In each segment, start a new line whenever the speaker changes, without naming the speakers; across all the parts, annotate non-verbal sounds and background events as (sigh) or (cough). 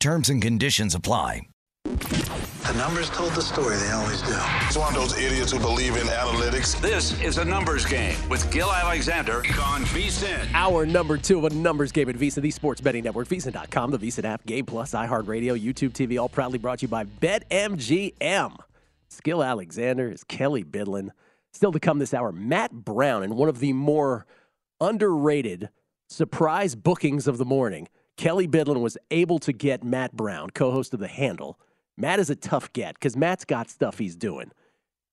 Terms and conditions apply.
The numbers told the story, they always do.
It's one of those idiots who believe in analytics.
This is a numbers game with Gill Alexander on VSIN.
Our number two of a numbers game at VSIN, the sports betting network, VSIN.com, the VSIN app, Game Plus, iHeartRadio, YouTube TV, all proudly brought to you by BetMGM. Gill Alexander is Kelly Bidlin. Still to come this hour, Matt Brown, and one of the more underrated surprise bookings of the morning. Kelly Bidlin was able to get Matt Brown, co host of The Handle. Matt is a tough get because Matt's got stuff he's doing.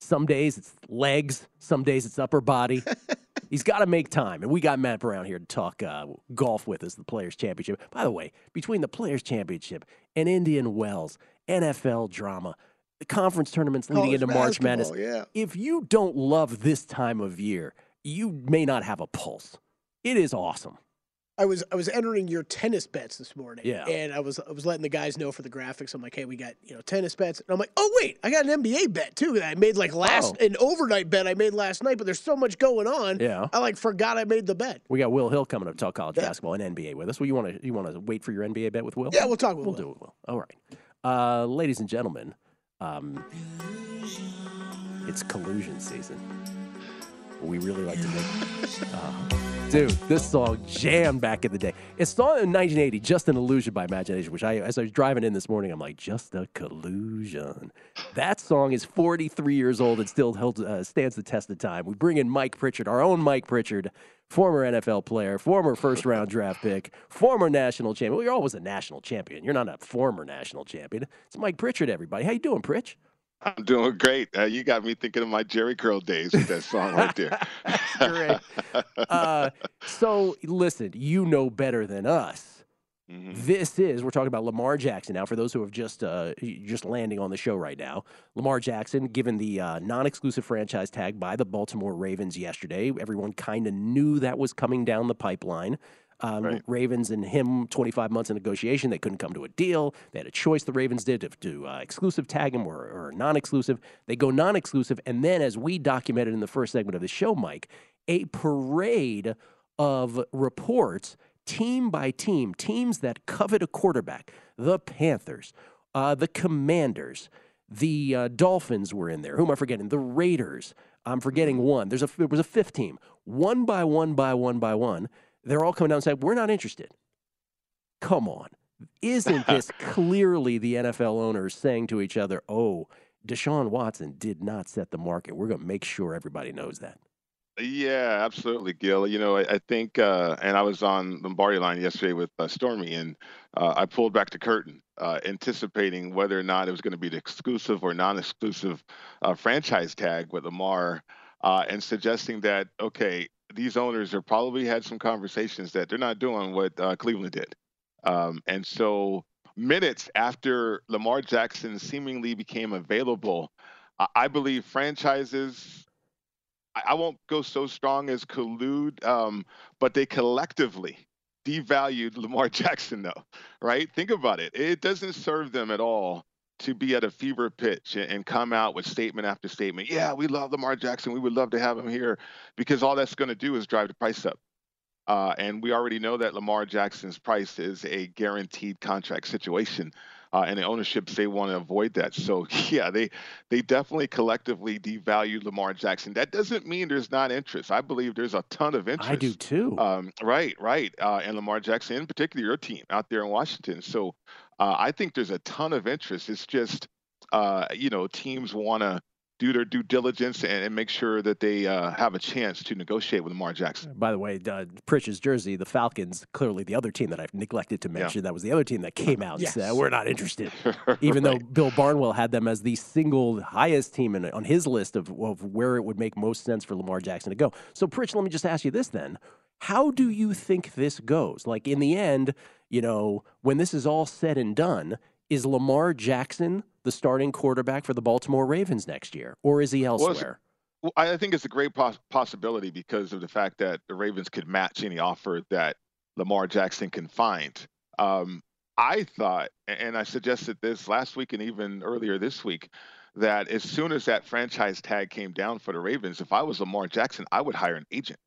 Some days it's legs, some days it's upper body. (laughs) he's got to make time. And we got Matt Brown here to talk uh, golf with us, the Players' Championship. By the way, between the Players' Championship and Indian Wells, NFL drama, the conference tournaments leading into March Madness.
yeah.
If you don't love this time of year, you may not have a pulse. It is awesome.
I was I was entering your tennis bets this morning.
Yeah.
And I was I was letting the guys know for the graphics. I'm like, hey, we got, you know, tennis bets. And I'm like, oh wait, I got an NBA bet too that I made like last
Oh.
an overnight bet I made last night, but there's so much going on.
Yeah.
I like forgot I made the bet.
We got Will Hill coming up to talk college basketball and NBA with us. Well, you want to you want to wait for your NBA bet with Will?
Yeah, we'll talk with
We'll
Will.
do it, Will. All right, uh, ladies and gentlemen, um, it's collusion season. We really like to make. (laughs) Uh, dude, this song jammed back in the day. It's song in 1980, "Just an Illusion" by Imagination. Which I, as I was driving in this morning, I'm like, "Just a collusion." That song is 43 years old and still held, uh, stands the test of time. We bring in Mike Pritchard, our own Mike Pritchard, former NFL player, former first round draft pick, former national champion. Well, you're always a national champion. You're not a former national champion. It's Mike Pritchard, everybody. How you doing, Pritch?
I'm doing great. Uh, you got me thinking of my Jheri curl days with that song right there. (laughs)
Great. Uh, so listen, you know better than us.
Mhm.
This is we're talking about Lamar Jackson now. For those who have just uh, just landing on the show right now, Lamar Jackson given the uh, non-exclusive franchise tag by the Baltimore Ravens yesterday. Everyone kind of knew that was coming down the pipeline. Um,
Right.
Ravens and him, 25 months of negotiation. They couldn't come to a deal. They had a choice. The Ravens did to, to uh, exclusive tag him or, or non-exclusive. They go non-exclusive, and then, as we documented in the first segment of the show, Mike, a parade of reports, team by team, teams that covet a quarterback. The Panthers, uh, the Commanders, the uh, Dolphins were in there. Who am I forgetting? The Raiders. I'm forgetting one. There's a there was a fifth team. One by one by one by one. They're all coming down and saying, "We're not interested." Come on, isn't (laughs) this clearly the NFL owners saying to each other, "Oh, Deshaun Watson did not set the market. We're going to make sure everybody knows that."
Yeah, absolutely, Gill. You know, I, I think, uh, and I was on Lombardi line yesterday with uh, Stormy, and uh, I pulled back the curtain, uh, anticipating whether or not it was going to be the exclusive or non-exclusive uh, franchise tag with Lamar, uh, and suggesting that okay, these owners have probably had some conversations that they're not doing what uh, Cleveland did, um, and so minutes after Lamar Jackson seemingly became available, I, I believe franchises. I, I, won't go so strong as collude, um, but they collectively devalued Lamar (laughs) Jackson, though, right? Think about it. It doesn't serve them at all to be at a fever pitch and, come out with statement after statement. Yeah, we love Lamar Jackson. We would love to have him here because all that's going to do is drive the price up. Uh, and we already know that Lamar Jackson's price is a guaranteed contract situation. Uh, and the ownerships they want to avoid that. So (laughs) yeah, they they definitely collectively devalued Lamar Jackson. That doesn't mean there's not interest. I believe there's a ton of interest.
I do too.
Um, right, right. Uh, and Lamar Jackson, in particular, your team out there in Washington. So uh, I think there's a ton of interest. It's just uh, you know teams want to do their due diligence and, and make sure that they uh, have a chance to negotiate with Lamar Jackson.
By the way, uh, Pritch's jersey, the Falcons, clearly the other team that I've neglected to mention. Yeah. That was the other team that came out yes. and said, we're not interested. (laughs) Even right. though Bill Barnwell had them as the single highest team in, on his list of, of where it would make most sense for Lamar Jackson to go. So, Pritch, let me just ask you this then. How do you think this goes? Like, in the end, you know, when this is all said and done, is Lamar Jackson – the starting quarterback for the Baltimore Ravens next year, or is he elsewhere?
Well, I think it's a great poss- possibility because of the fact that the Ravens could match any offer that Lamar Jackson can find. Um, I thought, and I suggested this last week and even earlier this week, that as soon as that franchise tag came down for the Ravens, if I was Lamar Jackson, I would hire an agent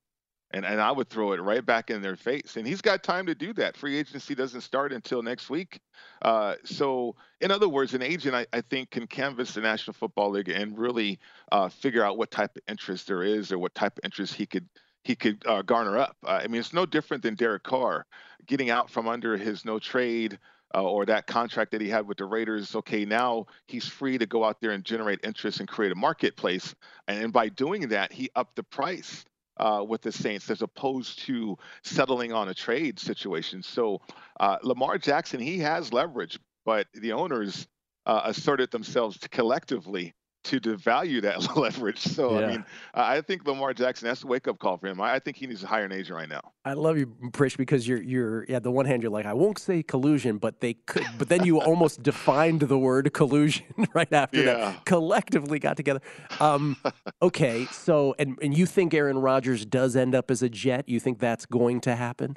and and I would throw it right back in their face. And he's got time to do that. Free agency doesn't start until next week. Uh, so, in other words, an agent I, I, think can canvass the National Football League and really uh, figure out what type of interest there is or what type of interest he could he could uh, garner up. Uh, I mean, it's no different than Derek Carr getting out from under his no trade. Uh, or that contract that he had with the Raiders. Okay, now he's free to go out there and generate interest and create a marketplace. And, and by doing that, he upped the price uh, with the Saints as opposed to settling on a trade situation. So uh, Lamar Jackson, he has leverage, but the owners uh, asserted themselves collectively to devalue that (laughs) leverage. So yeah. I mean, I think Lamar Jackson that's a wake up call for him. I think he needs to hire an agent right now.
I love you, Pritch, because you're you're yeah. The one hand you're like, I won't say collusion, but they could. But then you almost (laughs) defined the word collusion (laughs) right after yeah. that. Collectively got together. Um, okay, so and and you think Aaron Rodgers does end up as a Jet? You think that's going to happen?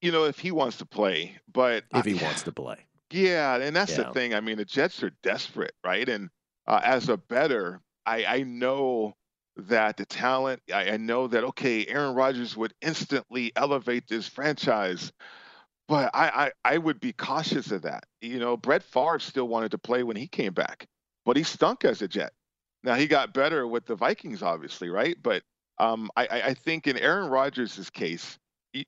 You know, if he wants to play, but
if he wants to play.
Yeah, and that's yeah. the thing. I mean, the Jets are desperate, right? And uh, as a better, I, I know that the talent, I, I know that, okay, Aaron Rodgers would instantly elevate this franchise. But I, I, I would be cautious of that. You know, Brett Favre still wanted to play when he came back, but he stunk as a Jet. Now he got better with the Vikings, obviously, right? But um, I, I think in Aaron Rodgers' case,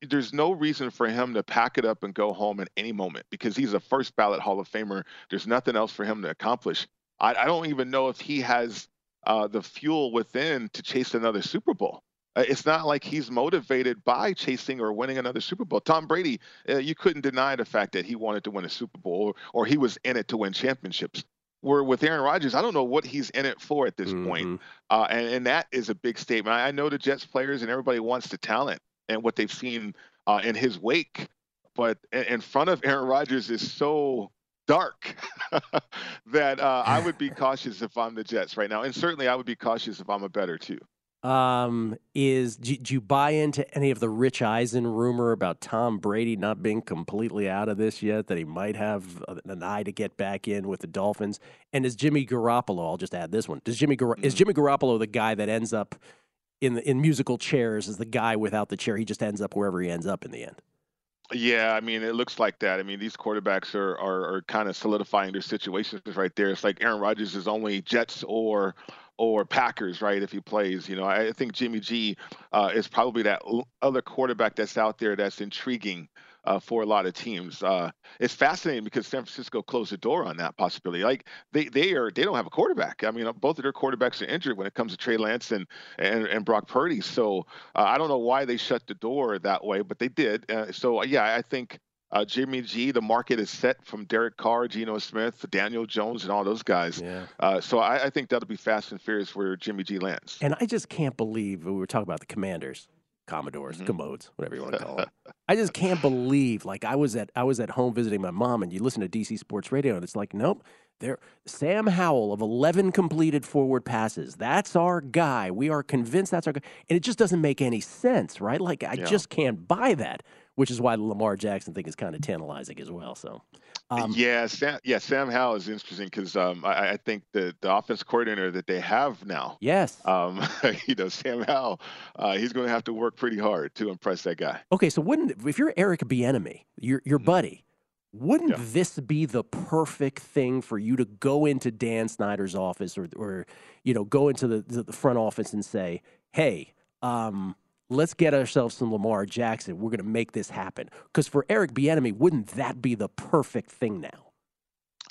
there's no reason for him to pack it up and go home at any moment because he's a first ballot Hall of Famer. There's nothing else for him to accomplish. I, I don't even know if he has uh, the fuel within to chase another Super Bowl. Uh, it's not like he's motivated by chasing or winning another Super Bowl. Tom Brady, uh, you couldn't deny the fact that he wanted to win a Super Bowl or, or he was in it to win championships. Where with Aaron Rodgers, I don't know what he's in it for at this mm-hmm. point. Uh, and, and that is a big statement. I, I know the Jets players and everybody wants the talent and what they've seen uh, in his wake. But in front of Aaron Rodgers is so dark (laughs) that uh, I would be (laughs) cautious if I'm the Jets right now, and certainly I would be cautious if I'm a better too.
Um, is do, do, you buy into any of the Rich Eisen rumor about Tom Brady not being completely out of this yet? That he might have an eye to get back in with the Dolphins, and is Jimmy Garoppolo? I'll just add this one: Does Jimmy Gar- mm. is Jimmy Garoppolo the guy that ends up in the, in musical chairs? Is the guy without the chair? He just ends up wherever he ends up in the end.
Yeah, I mean, it looks like that. I mean, these quarterbacks are are, are kind of solidifying their situations right there. It's like Aaron Rodgers is only Jets or or Packers, right? If he plays, you know, I think Jimmy G uh, is probably that other quarterback that's out there that's intriguing uh, for a lot of teams. Uh, it's fascinating because San Francisco closed the door on that possibility. Like they they are they don't have a quarterback. I mean, both of their quarterbacks are injured when it comes to Trey Lance and and, and Brock Purdy. So uh, I don't know why they shut the door that way, but they did. Uh, so yeah, I think. Uh, Jimmy G, the market is set from Derek Carr, Geno Smith, Daniel Jones, and all those guys. Yeah. Uh, so I, I, think that'll be fast and furious where Jimmy G lands.
And I just can't believe we were talking about the Commanders Commodores,
Mm-hmm.
commodes, whatever you want to call them. (laughs) I just can't believe like I was at I was at home visiting my mom and you listen to DC Sports Radio and it's like nope. There Sam Howell of 11 completed forward passes. That's our guy. We are convinced that's our guy. And it just doesn't make any sense, right? Like I
Yeah.
just can't buy that, which is why the Lamar Jackson thing is kind of tantalizing as well. So um,
yeah, Sam. Yeah, Sam Howell is interesting because um, I, I think the the offense coordinator that they have now,
yes.
um, (laughs) you know, Sam Howell, uh, he's going to have to work pretty hard to impress that guy.
Okay, so wouldn't if you're Eric Bieniemy, your your buddy, wouldn't
Mm-hmm. Yeah.
this be the perfect thing for you to go into Dan Snyder's office or or you know go into the the, the front office and say, "Hey, um, let's get ourselves some Lamar Jackson. We're going to make this happen." Because for Eric Bieniemy, wouldn't that be the perfect thing now?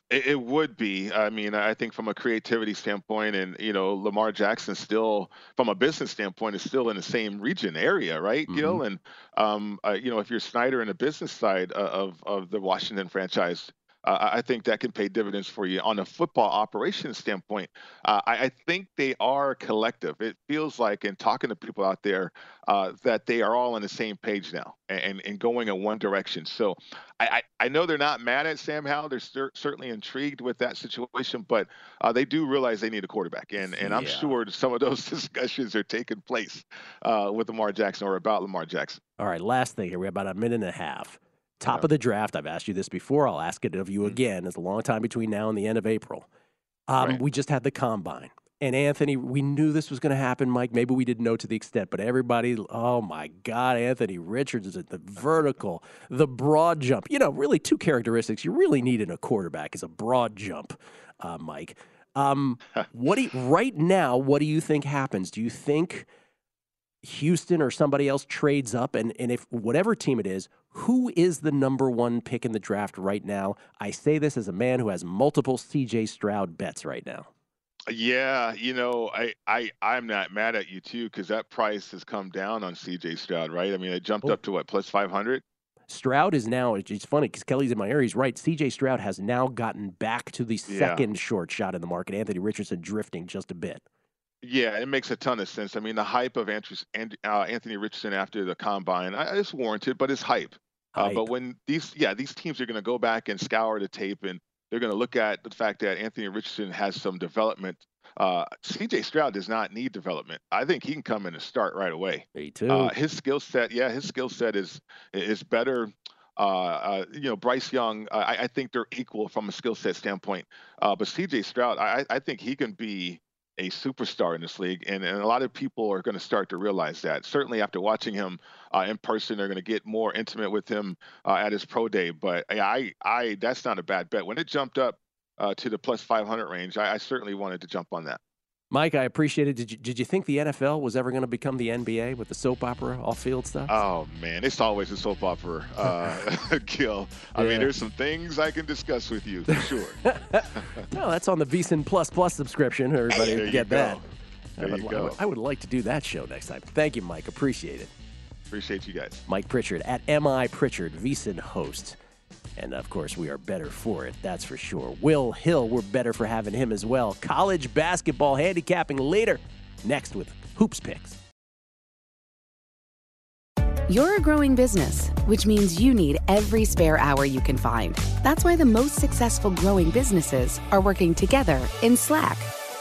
It, it would be. I mean, I think from a creativity standpoint, and you know, Lamar Jackson still, from a business standpoint, is still in the same region area, right, Gill? And um, uh, you know, if you're Snyder in the business side uh, of of the Washington franchise, uh, I I think that can pay dividends for you on a football operations standpoint. Uh, I, I think they are collective. It feels like, in talking to people out there, uh, that they are all on the same page now and, and, and going in one direction. So I, I, I know they're not mad at Sam Howell. They're cer- certainly intrigued with that situation, but uh, they do realize they need a quarterback. And, and I'm
Yeah.
sure some of those (laughs) discussions are taking place uh, with Lamar Jackson or about Lamar Jackson.
All right, last thing here. We have about a minute and a half. Top
Yeah. Mm-hmm.
of the draft. I've asked you this before. I'll ask it of you again. It's a long time between now and the end of April. Um,
Right.
We just had the combine. And Anthony, we knew this was going to happen, Mike. Maybe we didn't know to the extent, but everybody, oh my God, Anthony Richards is at the vertical, the broad jump. You know, really two characteristics you really need in a quarterback is a broad jump, uh, Mike. Um, (laughs) what do you, right now? What do you think happens? Do you think Houston or somebody else trades up, and, and if whatever team it is, who is the number one pick in the draft right now? I say this as a man who has multiple CJ Stroud bets right now.
Yeah, you know, I, I I'm not mad at you too because that price has come down on CJ Stroud, right? I mean, it jumped
Oh.
up to what plus 500.
Stroud is now, it's it's funny because Kelly's in my area. He's right. CJ Stroud has now gotten back to the
Yeah.
second short shot in the market. Anthony Richardson drifting just a bit.
Yeah, it makes a ton of sense. I mean, the hype of Andrews, and, uh, Anthony Richardson after the combine, I, it's warranted, but it's hype. Uh, but when these, yeah, these teams are going to go back and scour the tape, and they're going to look at the fact that Anthony Richardson has some development. Uh, C.J. Stroud does not need development. I think he can come in and start right away.
Me too.
Uh, his skill set, yeah, his skill set is is better. Uh, uh, you know, Bryce Young, uh, I, I think they're equal from a skill set standpoint. Uh, but C.J. Stroud, I, I think he can be a superstar in this league, and, and a lot of people are going to start to realize that. Certainly, after watching him uh, in person, they're going to get more intimate with him uh, at his pro day. But I, I, that's not a bad bet. When it jumped up uh, to the plus 500 range, I, I certainly wanted to jump on that.
Mike, I appreciate it. Did you, did you think the NFL was ever going to become the NBA with the soap opera off field stuff?
Oh man, it's always a soap opera, uh, (laughs) Gill. I
Yeah.
mean, there's some things I can discuss with you for (laughs) sure.
no, that's on the VSIN Plus Plus subscription. Everybody
you
get that.
There
I, would,
you
I would- I would like to do that show next time. Thank you, Mike. Appreciate it.
Appreciate you guys.
Mike Pritchard at MI Pritchard, VSIN host. And of course, we are better for it, that's for sure. Will Hill, we're better for having him as well. College basketball handicapping later. Next with Hoops Picks.
You're a growing business, which means you need every spare hour you can find. That's why the most successful growing businesses are working together in Slack.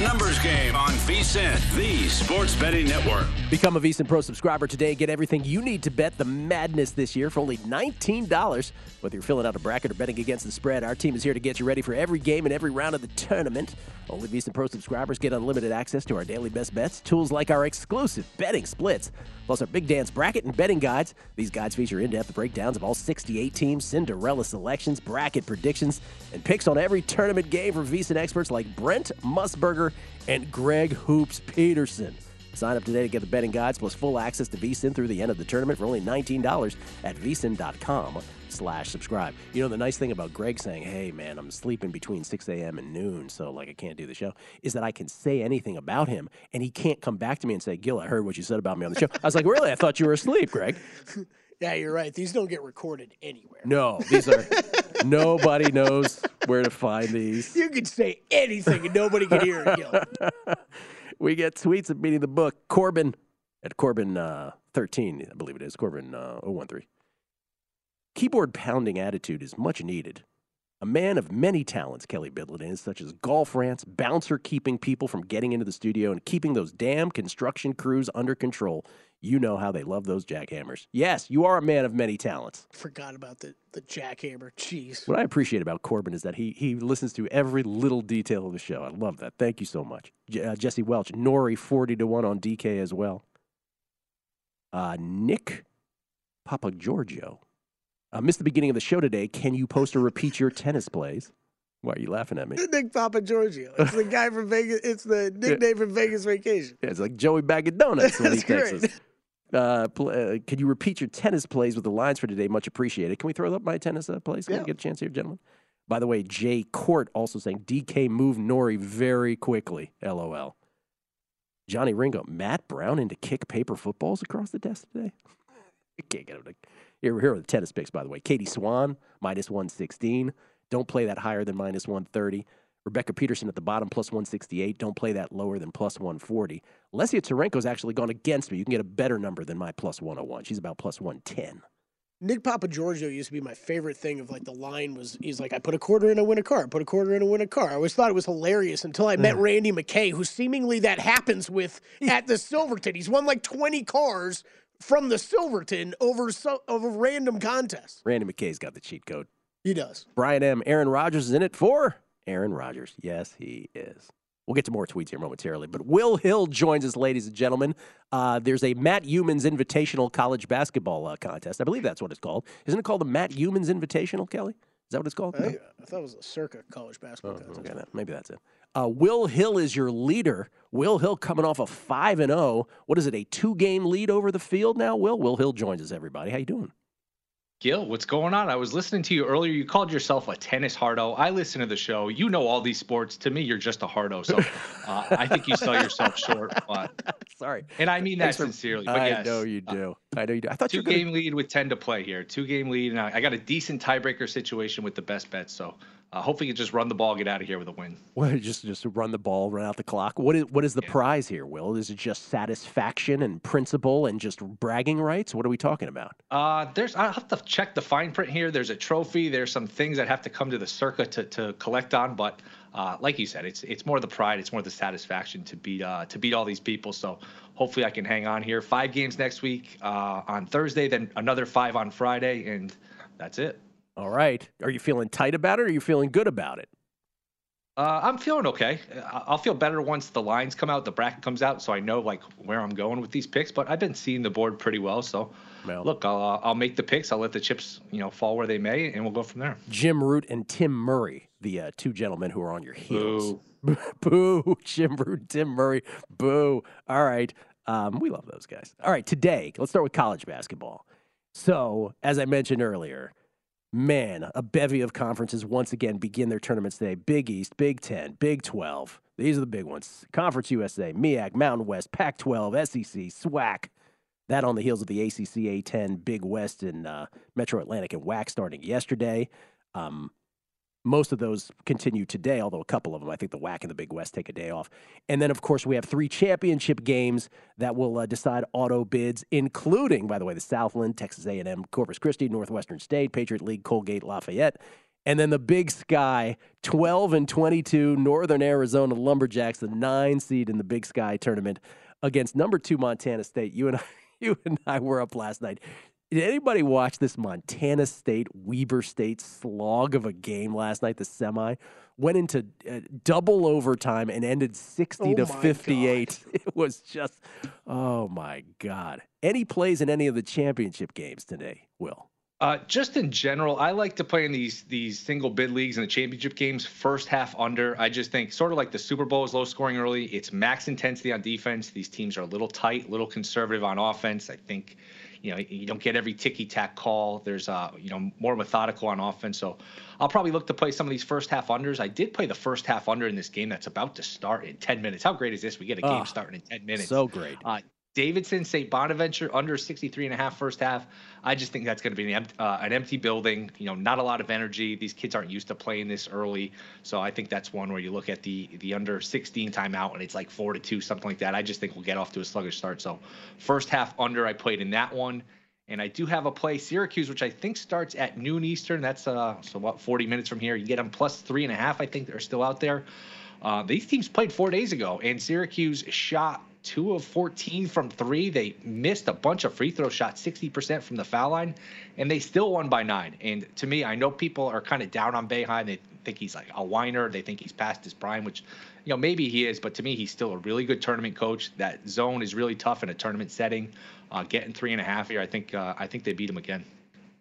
A numbers game on VSIN, the sports betting network.
Become a VSiN Pro subscriber today and get everything you need to bet the madness this year for only $19. Whether you're filling out a bracket or betting against the spread, our team is here to get you ready for every game and every round of the tournament. Only VSiN Pro subscribers get unlimited access to our daily best bets, tools like our exclusive betting splits, plus our Big Dance bracket and betting guides. These guides feature in-depth breakdowns of all 68 teams, Cinderella selections, bracket predictions, and picks on every tournament game from VSiN experts like Brent Musburger and Greg Hoops Peterson. Sign up today to get the betting guides plus full access to VSIN through the end of the tournament for only $19 at vsin.com slash subscribe. You know, the nice thing about Greg saying, hey, man, I'm sleeping between 6 a.m. and noon, so, like, I can't do the show, is that I can say anything about him, and he can't come back to me and say, Gill, I heard what you said about me on the show. I was like, really? I thought you were asleep, Greg. (laughs)
Yeah, you're right. These don't get recorded anywhere.
No, these are, (laughs) nobody knows where to find these.
You can say anything and nobody can hear it, Gill. (laughs)
we get tweets of meeting the book. Corbin at Corbin uh, 13, I believe it is. Corbin uh, 013. Keyboard pounding attitude is much needed. A man of many talents, Kelly Bidlin is, such as golf rants, bouncer keeping people from getting into the studio, and keeping those damn construction crews under control. You know how they love those jackhammers. Yes, you are a man of many talents.
Forgot about the, the jackhammer. Jeez.
What I appreciate about Corbin is that he he listens to every little detail of the show. I love that. Thank you so much, J- uh, Jesse Welch. Norrie forty to one on DK as well. Uh, Nick Papa Giorgio. I missed the beginning of the show today. Can you post or repeat your tennis plays? Why are you laughing at me?
Nick Papa Giorgio. It's the guy from Vegas. It's the (laughs) nickname from Vegas Vacation.
Yeah, it's like Joey Bag of Donuts when he
great.
us. Uh, pl- uh, can you repeat your tennis plays with the lines for today? Much appreciated. Can we throw up my tennis uh, plays? Can
Yeah.
we get a chance here, gentlemen? By the way, Jay Court also saying DK move Norrie very quickly. LOL. Johnny Ringo, Matt Brown into kick paper footballs across the desk today. I (laughs) can't get him to. Here, here are the tennis picks, by the way. Katie Swan, minus 116. Don't play that higher than minus 130. Rebecca Peterson at the bottom, plus 168. Don't play that lower than plus 140. Lesia Tsurenko's actually gone against me. You can get a better number than my plus 101. She's about plus 110.
Nick Papa Giorgio used to be my favorite thing of like the line was he's like, I put a quarter in a win a car, put a quarter in a win a car. I always thought it was hilarious until I met mm. Randy McKay, who seemingly that happens with (laughs) at the Silverton. He's won like 20 cars from the Silverton over so over a random contests.
Randy McKay's got the cheat code.
He does.
Brian M. Aaron Rodgers is in it for Aaron Rodgers. Yes, he is. We'll get to more tweets here momentarily. But Will Hill joins us, ladies and gentlemen. Uh, there's a Matt Youmans Invitational College Basketball uh, contest. I believe that's what it's called. Isn't it called the Matt Youmans Invitational, Kelly? Is that what it's called?
I, think, I thought it was a circa college basketball
Oh,
contest.
okay, maybe that's it. Uh, Will Hill is your leader. Will Hill coming off a five and zero. What is it? A two game lead over the field now. Will Will Hill joins us. Everybody, how you doing?
Gil, what's going on? I was listening to you earlier. You called yourself a tennis hardo. I listen to the show. You know all these sports. To me, you're just a hardo. So uh, I think you sell yourself short. But (laughs)
Sorry,
and I mean that
for-
sincerely. But
I
yes,
know you do. I know you do. I thought you
two
were gonna-
game lead with ten to play here. Two game lead, and I, I got a decent tiebreaker situation with the best bets. So uh, hopefully, you just run the ball, get out of here with a win. (laughs)
What, just just run the ball, run out the clock. What is what is the prize here, Will? Is it just satisfaction and principle and just bragging rights? What are we talking about?
Uh, there's I have to check the fine print here. There's a trophy. There's some things that have to come to the circa to, to collect on. But uh, like you said, it's it's more the pride. It's more the satisfaction to beat uh, to beat all these people. So hopefully I can hang on here. Five games next week uh, on Thursday, then another five on Friday, and that's it.
All right. Are you feeling tight about it or are you feeling good about it?
Uh, I'm feeling okay. I'll feel better once the lines come out, the bracket comes out, so I know like where I'm going with these picks. But I've been seeing the board pretty well, so look, I'll uh, I'll make the picks. I'll let the chips you know fall where they may, and we'll go from there.
Jim Root and Tim Murray, the uh, two gentlemen who are on your heels. Boo. (laughs) Jim Root, Tim Murray. Boo. All right. Um, we love those guys. All right. Today, let's start with college basketball. So, as I mentioned earlier, man, a bevy of conferences once again begin their tournaments today. Big East, Big Ten, Big 12. These are the big ones. Conference USA, MEAC, Mountain West, Pac 12, SEC, SWAC. That on the heels of the ACC A10, Big West, and uh, Metro Atlantic and WAC starting yesterday. Um, most of those continue today, although a couple of them, I think the WAC and the Big West take a day off. And then, of course, we have three championship games that will uh, decide auto bids, including, by the way, the Southland, Texas A&M, Corpus Christi, Northwestern State, Patriot League, Colgate, Lafayette. And then the Big Sky, 12 and 22, Northern Arizona Lumberjacks, the nine seed in the Big Sky tournament against number two Montana State. You and I, (laughs) you and I were up last night. Did anybody watch this Montana State Weber State slog of a game last night? The semi went into uh, double overtime and ended 60
Oh
to
my
58. (laughs) It was just, oh my God. Any plays in any of the championship games today, Will?
Uh, just in general, I like to play in these these single bid leagues and the championship games first half under. I just think sort of like the Super Bowl is low scoring early. It's max intensity on defense. These teams are a little tight, a little conservative on offense. I think, you know, you don't get every ticky tack call. There's uh, you know, more methodical on offense. So I'll probably look to play some of these first half unders. I did play the first half under in this game that's about to start in 10 minutes. How great is this? We get a game
Ah,
starting in 10 minutes.
So great.
Uh, Davidson, St. Bonaventure under 63 and a half first half. I just think that's going to be an, uh, an empty building. You know, not a lot of energy. These kids aren't used to playing this early, so I think that's one where you look at the the under 16 timeout and it's like four to two, something like that. I just think we'll get off to a sluggish start. So, first half under, I played in that one, and I do have a play Syracuse, which I think starts at noon Eastern. That's uh, so about 40 minutes from here. You get them plus three and a half. I think they're still out there. Uh, these teams played four days ago, and Syracuse shot two of 14 from three. They missed a bunch of free throw shots, 60% from the foul line, and they still won by nine. And to me, I know people are kind of down on Boeheim. They think he's like a whiner. They think he's past his prime, which, you know, maybe he is, but to me, he's still a really good tournament coach. That zone is really tough in a tournament setting. Uh, getting three and a half here, I think, uh, I think they beat him again.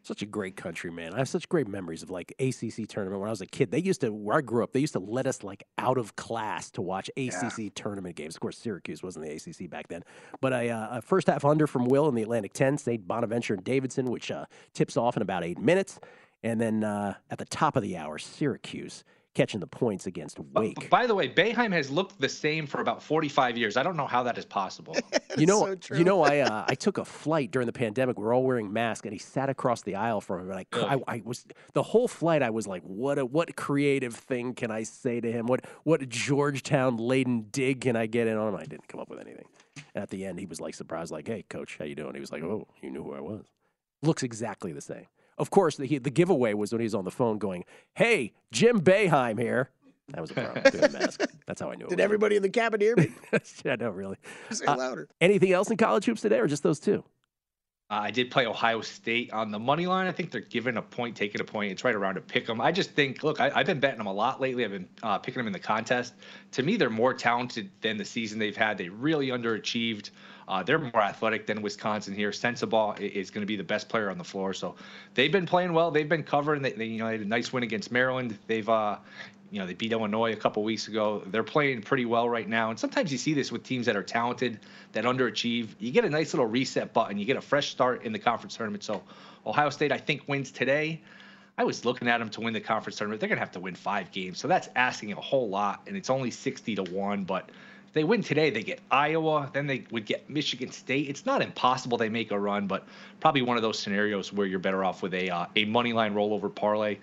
Such a great country, man. I have such great memories of like ACC tournament when I was a kid. They used to, where I grew up, they used to let us like out of class to watch ACC tournament games. Of course, Syracuse wasn't the ACC back then. But a, uh, a first half under from Will in the Atlantic 10, St. Bonaventure and Davidson, which uh, tips off in about eight minutes. And then uh, at the top of the hour, Syracuse catching the points against Wake.
By the way, Boeheim has looked the same for about 45 years. I don't know how that is possible. (laughs)
you know, you know, I uh, I took a flight during the pandemic. We're all wearing masks, and he sat across the aisle from him. And I, I, I was the whole flight. I was like, what a what creative thing can I say to him? What what Georgetown laden dig can I get in on him? I didn't come up with anything. And at the end, he was like surprised, like, "Hey, coach, how you doing?" He was like, "Oh, you knew who I was." Looks exactly the same. Of course, the, the giveaway was when he was on the phone going, "Hey, Jim Boeheim here." That was a problem. Through the mask. (laughs) That's how I knew. it
Did
was him.
everybody in the cabin hear me? (laughs)
yeah, no, really. (laughs)
Say
Uh,
louder.
Anything else in college hoops today, or just those two?
Uh, I did play Ohio State on the money line. I think they're giving a point, taking a point. It's right around to pick them. I just think, look, I, have been betting them a lot lately. I've been uh, picking them in the contest. To me, they're more talented than the season they've had. They really underachieved. Uh, they're more athletic than Wisconsin here. Sensabaugh is going to be the best player on the floor. So they've been playing well. They've been covering. They, they you know, they had a nice win against Maryland. They've uh, you know, they beat Illinois a couple weeks ago. They're playing pretty well right now. And sometimes you see this with teams that are talented, that underachieve. You get a nice little reset button. You get a fresh start in the conference tournament. So Ohio State, I think, wins today. I was looking at them to win the conference tournament. They're going to have to win five games. So that's asking a whole lot. And it's only 60 to 1. But if they win today, they get Iowa. Then they would get Michigan State. It's not impossible they make a run, but probably one of those scenarios where you're better off with a, uh, a money line rollover parlay.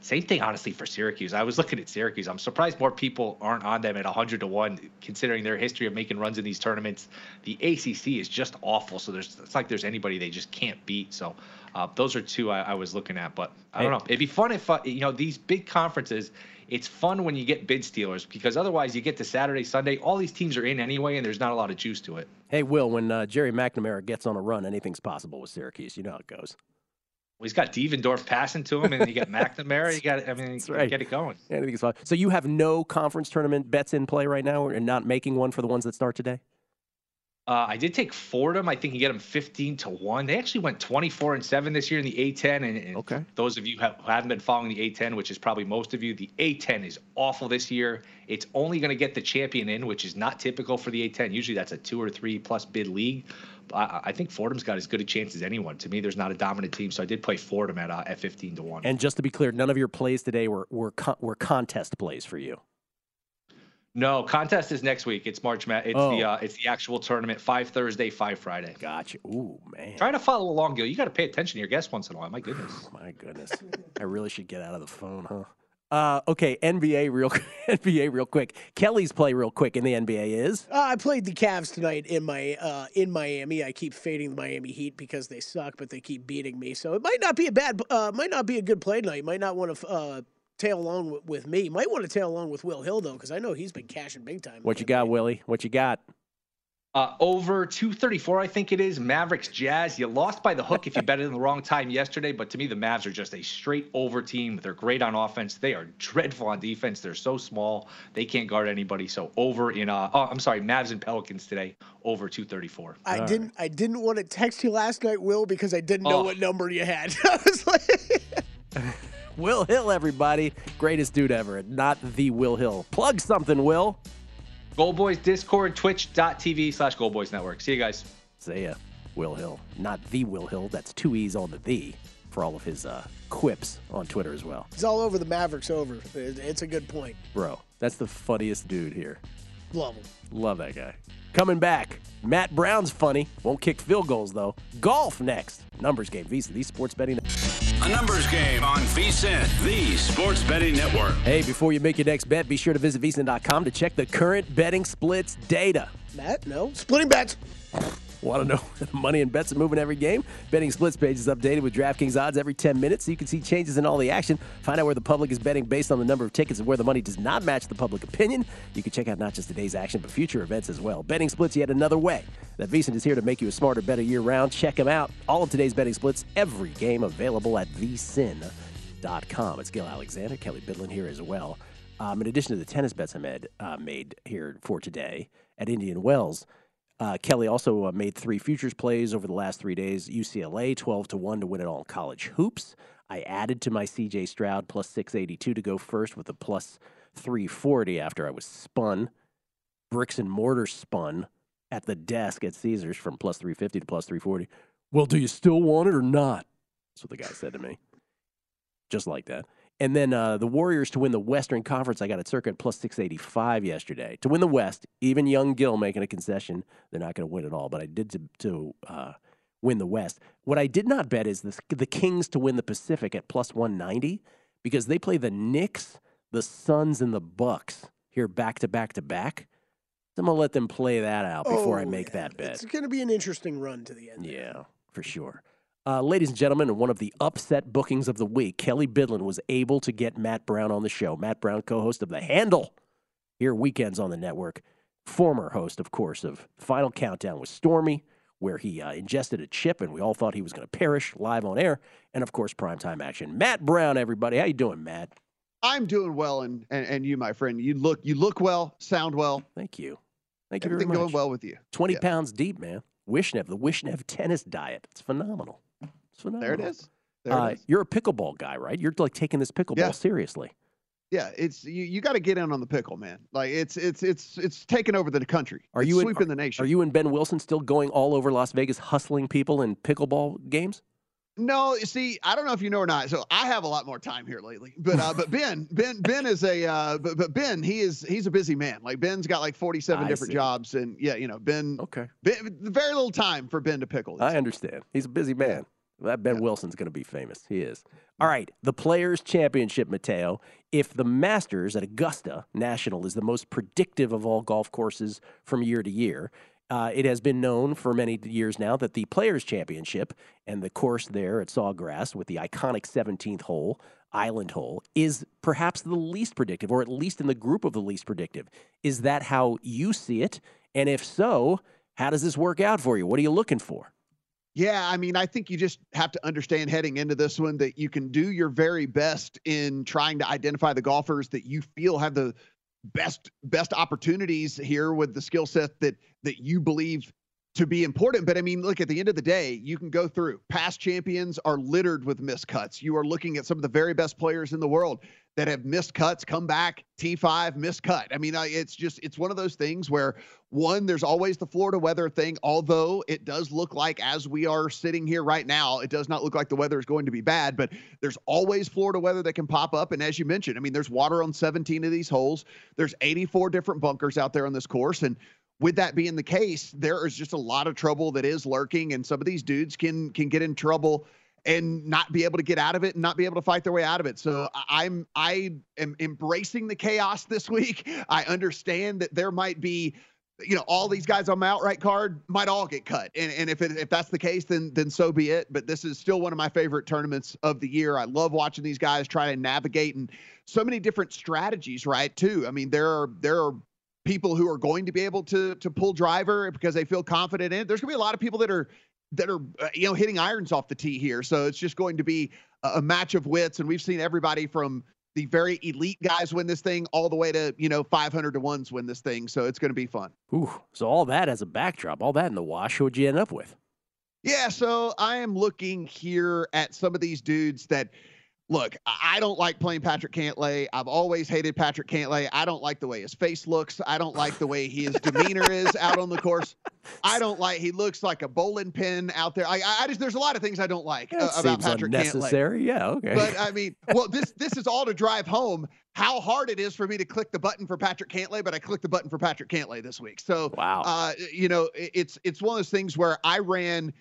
Same thing, honestly, for Syracuse. I was looking at Syracuse. I'm surprised more people aren't on them at 100 to one, considering their history of making runs in these tournaments. The ACC is just awful, so there's it's like there's anybody they just can't beat. So uh, those are two I, I, was looking at, but I don't know. It'd be fun if uh, you know these big conferences. It's fun when you get bid stealers because otherwise you get to Saturday, Sunday. All these teams are in anyway, and there's not a lot of juice to it.
Hey, Will, when uh, Gerry McNamara gets on a run, anything's possible with Syracuse. You know how it goes.
Well, he's got Devendorf passing to him, and you got McNamara. You got, I mean, That's right. get it going.
Anything's fine. So you have no conference tournament bets in play right now, and not making one for the ones that start today.
Uh, I did take Fordham. I think you get them 15 to 1. They actually went 24 and 7 this year in the A10. And, and okay. those of you who haven't been following the A10, which is probably most of you, the A10 is awful this year. It's only going to get the champion in, which is not typical for the A10. Usually that's a two or three plus bid league. I, I, think Fordham's got as good a chance as anyone. To me, there's not a dominant team, so I did play Fordham at uh, at 15 to one.
And just to be clear, none of your plays today were were con- were contest plays for you.
No, contest is next week. It's March It's oh. the uh, it's the actual tournament. Five Thursday, five Friday.
Gotcha. Ooh man.
Trying to follow along, Gill. You got to pay attention to your guests once in a while. My goodness.
My goodness. (laughs) I really should get out of the phone, huh? Uh, okay, NBA real (laughs) NBA real quick. Kelly's play real quick in the NBA is.
Uh, I played the Cavs tonight in my uh, in Miami. I keep fading the Miami Heat because they suck, but they keep beating me. So it might not be a bad, uh, might not be a good play tonight. You might not want to uh, tail along with, with me. You might want to tail along with Will Hill though, because I know he's been cashing big time.
What you got, Willie? What you got?
Uh, over 234, I think it is. Mavericks Jazz. You lost by the hook if you bet it in the wrong time yesterday, but to me, the Mavs are just a straight over team. They're great on offense. They are dreadful on defense. They're so small, they can't guard anybody. So over in, uh, oh, I'm sorry, Mavs and Pelicans today, over 234.
I All didn't, right. I didn't want to text you last night, Will, because I didn't know oh. what number you had. (laughs) I was like. (laughs) (laughs)
Will Hill, everybody. Greatest dude ever. Not the Will Hill. Plug something, Will.
Gold Boys Discord, twitch.tv slash Gold Boys Network. See you guys.
See ya. Will Hill. Not the Will Hill. That's two E's on the the for all of his uh, quips on Twitter as well.
He's all over the Mavericks over. It's a good point.
Bro, that's the funniest dude here.
Love him.
Love that guy. Coming back, Matt Brown's funny. Won't kick field goals, though. Golf next. Numbers game, VSIN, the sports betting.
A numbers game on VSIN, the sports betting network.
Hey, before you make your next bet, be sure to visit VSIN.com to check the current betting splits data.
Matt, no. Splitting bets.
Want to know (laughs) the money and bets are moving every game? Betting Splits page is updated with DraftKings odds every 10 minutes so you can see changes in all the action. Find out where the public is betting based on the number of tickets and where the money does not match the public opinion. You can check out not just today's action, but future events as well. Betting Splits yet another way. That VSIN is here to make you a smarter, better year round. Check them out. All of today's betting splits, every game available at vsin.com. It's Gill Alexander, Kelly Bidlin here as well. Um, in addition to the tennis bets I made, uh, made here for today at Indian Wells, uh, Kelly also uh, made three futures plays over the last three days. UCLA 12 to 1 to win it all in college hoops. I added to my CJ Stroud plus 682 to go first with a plus 340 after I was spun. Bricks and mortar spun at the desk at Caesars from plus 350 to plus 340. Well, do you still want it or not? That's what the guy said to me. Just like that. And then uh, the Warriors to win the Western Conference, I got at circa plus 685 yesterday. To win the West, even young Gill making a concession, they're not going to win it all, but I did to, to uh, win the West. What I did not bet is the, the Kings to win the Pacific at plus 190 because they play the Knicks, the Suns, and the Bucks here back to back to back. So I'm going to let them play that out before oh, I make yeah. that bet.
It's going to be an interesting run to the end.
Yeah, for sure. Uh, ladies and gentlemen, in one of the upset bookings of the week, Kelly Bidlin was able to get Matt Brown on the show. Matt Brown, co host of The Handle, here weekends on the network. Former host, of course, of Final Countdown with Stormy, where he uh, ingested a chip and we all thought he was going to perish live on air. And of course, primetime action. Matt Brown, everybody. How you doing, Matt?
I'm doing well, and, and and you, my friend, you look you look well, sound well.
Thank you. Thank you
Everything
very much.
going well with you.
20
Yeah.
pounds deep, man. Wishnev, the Wishnev tennis diet. It's phenomenal.
There it is. There
Uh,
is.
You're a pickleball guy, right? You're like taking this pickleball
Yeah.
seriously.
Yeah, it's you, you got to get in on the pickle, man. Like it's it's it's it's taking over the country.
Are
It's
you in-
sweeping the nation?
Are you and Ben Wilson still going all over Las Vegas hustling people in pickleball games?
No, you see, I don't know if you know or not. So I have a lot more time here lately. But uh, but Ben (laughs) Ben Ben is a uh, but but Ben he is he's a busy man. Like Ben's got like forty seven different
see.
jobs, and yeah, you know Ben.
Okay.
Ben, very little time for Ben to pickle.
I understand. He's a busy man. That Ben Wilson's going to be famous. He is. All right. The Players Championship, Mateo. If the Masters at Augusta National is the most predictive of all golf courses from year to year, uh, it has been known for many years now that the Players Championship and the course there at Sawgrass with the iconic 17th hole, Island Hole, is perhaps the least predictive, or at least in the group of the least predictive. Is that how you see it? And if so, how does this work out for you? What are you looking for?
Yeah, I mean, I think you just have to understand heading into this one that you can do your very best in trying to identify the golfers that you feel have the best best opportunities here with the skill set that that you believe to be important. But I mean, look, at the end of the day, you can go through. Past champions are littered with miscuts. You are looking at some of the very best players in the world that have missed cuts, come back, T5, missed cut. I mean, it's just, it's one of those things where, one, there's always the Florida weather thing, although it does look like, as we are sitting here right now, it does not look like the weather is going to be bad, but there's always Florida weather that can pop up. And as you mentioned, I mean, there's water on 17 of these holes, there's 84 different bunkers out there on this course. And with that being the case, there is just a lot of trouble that is lurking, and some of these dudes can can get in trouble and not be able to get out of it and not be able to fight their way out of it. So I'm I am embracing the chaos this (laughs) week. I understand that there might be you know all these guys on my outright card might all get cut and, and if, it, if that's the case then then so be it but this is still one of my favorite tournaments of the year i love watching these guys try to navigate and so many different strategies right too i mean there are there are people who are going to be able to to pull driver because they feel confident in it. There's going to be a lot of people that are that are uh, you know hitting irons off the tee here. So it's just going to be a, a match of wits, and we've seen everybody from the very elite guys win this thing all the way to you know 500 to ones win this thing. So it's going to be fun.
Ooh, so all that as a backdrop, all that in the wash, who'd you end up with?
Yeah, so I am looking here at some of these dudes that look, I don't like playing Patrick Cantlay. I've always hated Patrick Cantlay. I don't like the way his face looks. I don't like the way his demeanor is out on the course. I don't like he looks like a bowling pin out there. I, I I just there's a lot of things I don't like uh, about Patrick Cantlay.
unnecessary. Yeah, okay.
But I mean, well, this this is all to drive home how hard it is for me to click the button for Patrick Cantlay, but I clicked the button for Patrick Cantlay this week. So
wow,
uh, you know, it- it's it's one of those things where I ran.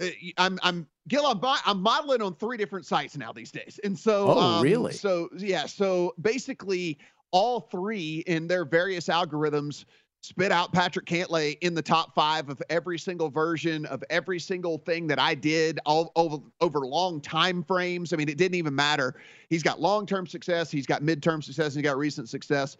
Uh, I'm I'm Gill. I'm, I'm modeling on three different sites now these days, and so
Oh,
um,
really?
So yeah, so basically all three in their various algorithms spit out Patrick Cantlay in the top five of every single version of every single thing that I did all over over long time frames. I mean, it didn't even matter. He's got long term success, he's got midterm success, and he got recent success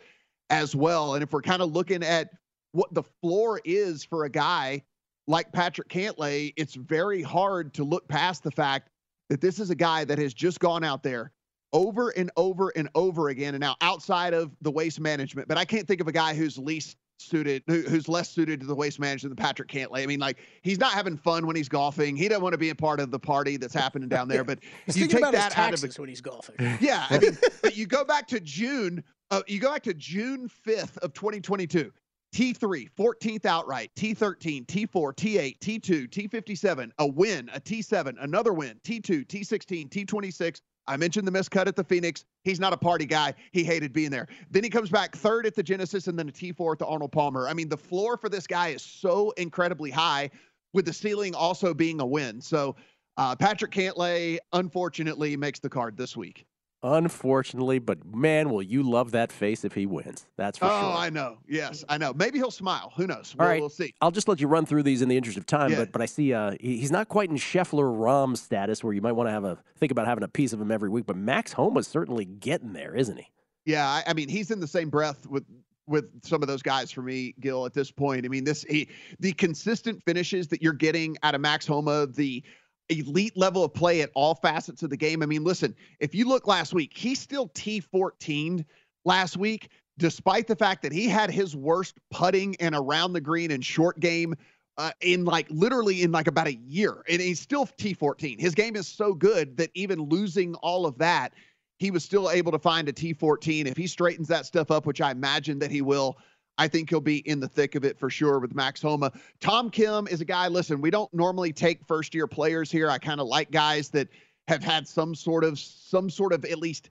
as well. And if we're kind of looking at what the floor is for a guy like Patrick Cantlay, it's very hard to look past the fact that this is a guy that has just gone out there over and over and over again. And now outside of the waste management, but I can't think of a guy who's least suited, who, who's less suited to the waste management than Patrick Cantlay. I mean, like he's not having fun when he's golfing. He doesn't want to be a part of the party that's happening down there. But you take that out of
taxes when he's golfing. (laughs)
yeah, I mean, but you go back to June. Uh, you go back to June 5th of 2022. T3, 14th outright, T13, T4, T8, T2, T57, a win, a T7, another win, T2, T16, T26. I mentioned the miscut at the Phoenix. He's not a party guy. He hated being there. Then he comes back third at the Genesis and then a T4 at the Arnold Palmer. I mean, the floor for this guy is so incredibly high, with the ceiling also being a win. So uh, Patrick Cantlay, unfortunately, makes the card this week.
Unfortunately, but man, will you love that face if he wins? That's for
oh,
sure.
Oh, I know. Yes, I know. Maybe he'll smile. Who knows?
All
We'll,
right,
we'll see.
I'll just let you run through these in the interest of time.
Yeah.
But but I see uh, he- he's not quite in Scheffler Rahm status where you might want to have a think about having a piece of him every week. But Max Homa's certainly getting there, isn't he?
Yeah, I, I mean, he's in the same breath with with some of those guys for me, Gill. At this point, I mean, this he, the consistent finishes that you're getting out of Max Homa, the elite level of play at all facets of the game. I mean, listen, if you look last week, he still T14 last week, despite the fact that he had his worst putting and around the green and short game uh, in like literally in like about a year. And he's still T14. His game is so good that even losing all of that, he was still able to find a T14. If he straightens that stuff up, which I imagine that he will, I think he'll be in the thick of it for sure with Max Homa. Tom Kim is a guy, listen, we don't normally take first year players here. I kind of like guys that have had some sort of, some sort of at least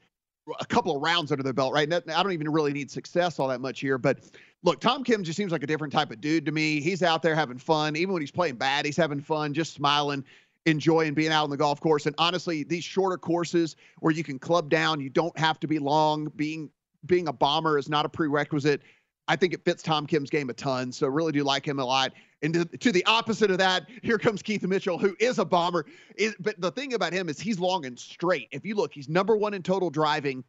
a couple of rounds under their belt, right? I don't even really need success all that much here. But look, Tom Kim just seems like a different type of dude to me. He's out there having fun. Even when he's playing bad, he's having fun, just smiling, enjoying being out on the golf course. And honestly, these shorter courses where you can club down, you don't have to be long. Being being a bomber is not a prerequisite. I think it fits Tom Kim's game a ton. So really do like him a lot. And to, to the opposite of that, here comes Keith Mitchell, who is a bomber. Is, but the thing about him is he's long and straight. If you look, he's number one in total driving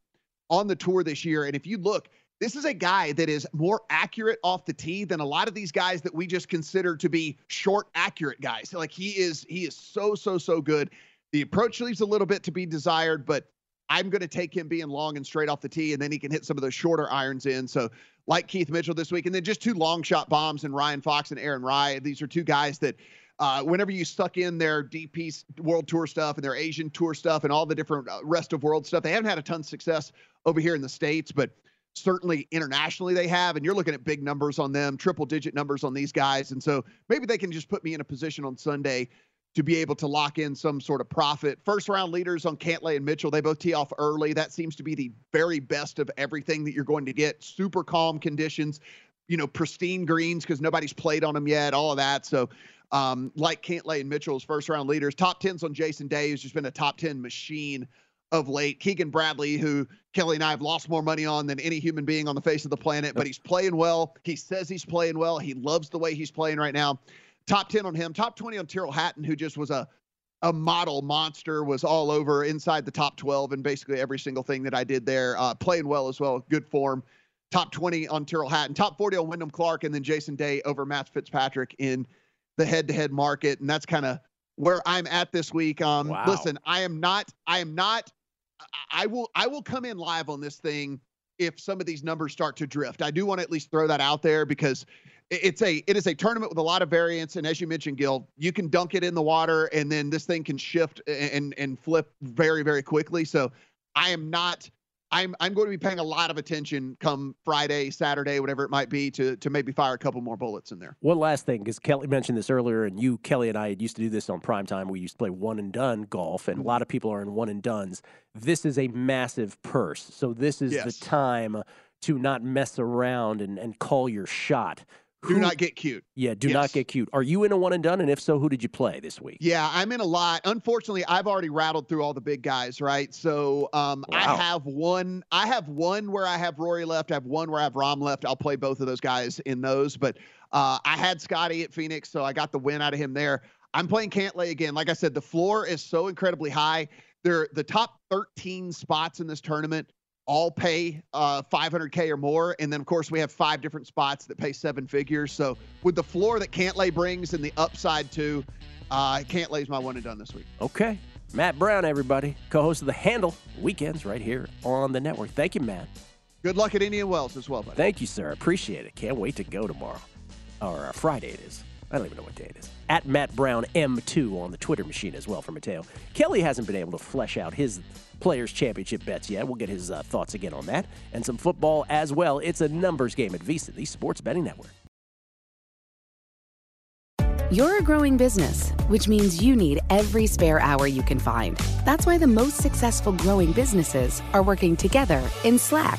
on the tour this year. And if you look, this is a guy that is more accurate off the tee than a lot of these guys that we just consider to be short accurate guys. Like he is, he is so, so, so good. The approach leaves a little bit to be desired, but I'm going to take him being long and straight off the tee, and then he can hit some of those shorter irons in. So, like Keith Mitchell this week, and then just two long shot bombs and Ryan Fox and Aaron Rai. These are two guys that, uh, whenever you suck in their DP World Tour stuff and their Asian Tour stuff and all the different uh, rest of world stuff, they haven't had a ton of success over here in the states, but certainly internationally they have. And you're looking at big numbers on them, triple digit numbers on these guys, and so maybe they can just put me in a position on Sunday to be able to lock in some sort of profit. First round leaders on Cantlay and Mitchell, they both tee off early. That seems to be the very best of everything that you're going to get. Super calm conditions, you know, pristine greens because nobody's played on them yet, all of that. So, um, like Cantlay and Mitchell's first round leaders, top 10s on Jason Day, who's just been a top 10 machine of late. Keegan Bradley, who Kelly and I have lost more money on than any human being on the face of the planet, but he's playing well. He says he's playing well. He loves the way he's playing right now top 10 on him, top 20 on Tyrrell Hatton, who just was a a model monster, was all over inside the top 12 and basically every single thing that I did there. Uh, playing well as well, good form. Top 20 on Tyrrell Hatton, top 40 on Wyndham Clark, and then Jason Day over Matt Fitzpatrick in the head-to-head market, and that's kind of where I'm at this week. Um, wow. listen, I am not, I am not, I will, I will come in live on this thing if some of these numbers start to drift. I do want to at least throw that out there because it's a it is a tournament with a lot of variance and as you mentioned Gill you can dunk it in the water and then this thing can shift and and flip very very quickly so i am not i'm i'm going to be paying a lot of attention come friday saturday whatever it might be to to maybe fire a couple more bullets in there.
One last thing because kelly mentioned this earlier and you kelly and i used to do this on prime time. We used to play one and done golf and a mm-hmm. lot of people are in one and dones this is a massive purse so this is yes. the time to not mess around and, and call your shot
do not get cute.
Yeah, do yes. not get cute. Are you in a one and done? And if so, who did you play this week?
Yeah, I'm in a lot. Unfortunately, I've already rattled through all the big guys, right? So um, wow. I have one. I have one where I have Rory left. I have one where I have Rahm left. I'll play both of those guys in those. But uh, I had Scotty at Phoenix, so I got the win out of him there. I'm playing Cantlay again. Like I said, the floor is so incredibly high. They're the top 13 spots in this tournament all pay uh, 500k or more. And then of course we have five different spots that pay seven figures. So with the floor that cantlay brings and the upside too uh, cantlay's my one and done this week.
Okay. Matt brown everybody co-host of the handle weekends right here on the network. Thank you matt.
Good luck at indian wells as well buddy.
thank you sir. Appreciate it. Can't wait to go tomorrow. Or uh, friday it is I don't even know what day it is. At Matt Brown M2 on the Twitter machine as well for Mateo. Kelly hasn't been able to flesh out his Players Championship bets yet. We'll get his uh, thoughts again on that and some football as well. It's a numbers game at VSIN, the Sports Betting Network.
You're a growing business, which means you need every spare hour you can find. That's why the most successful growing businesses are working together in Slack.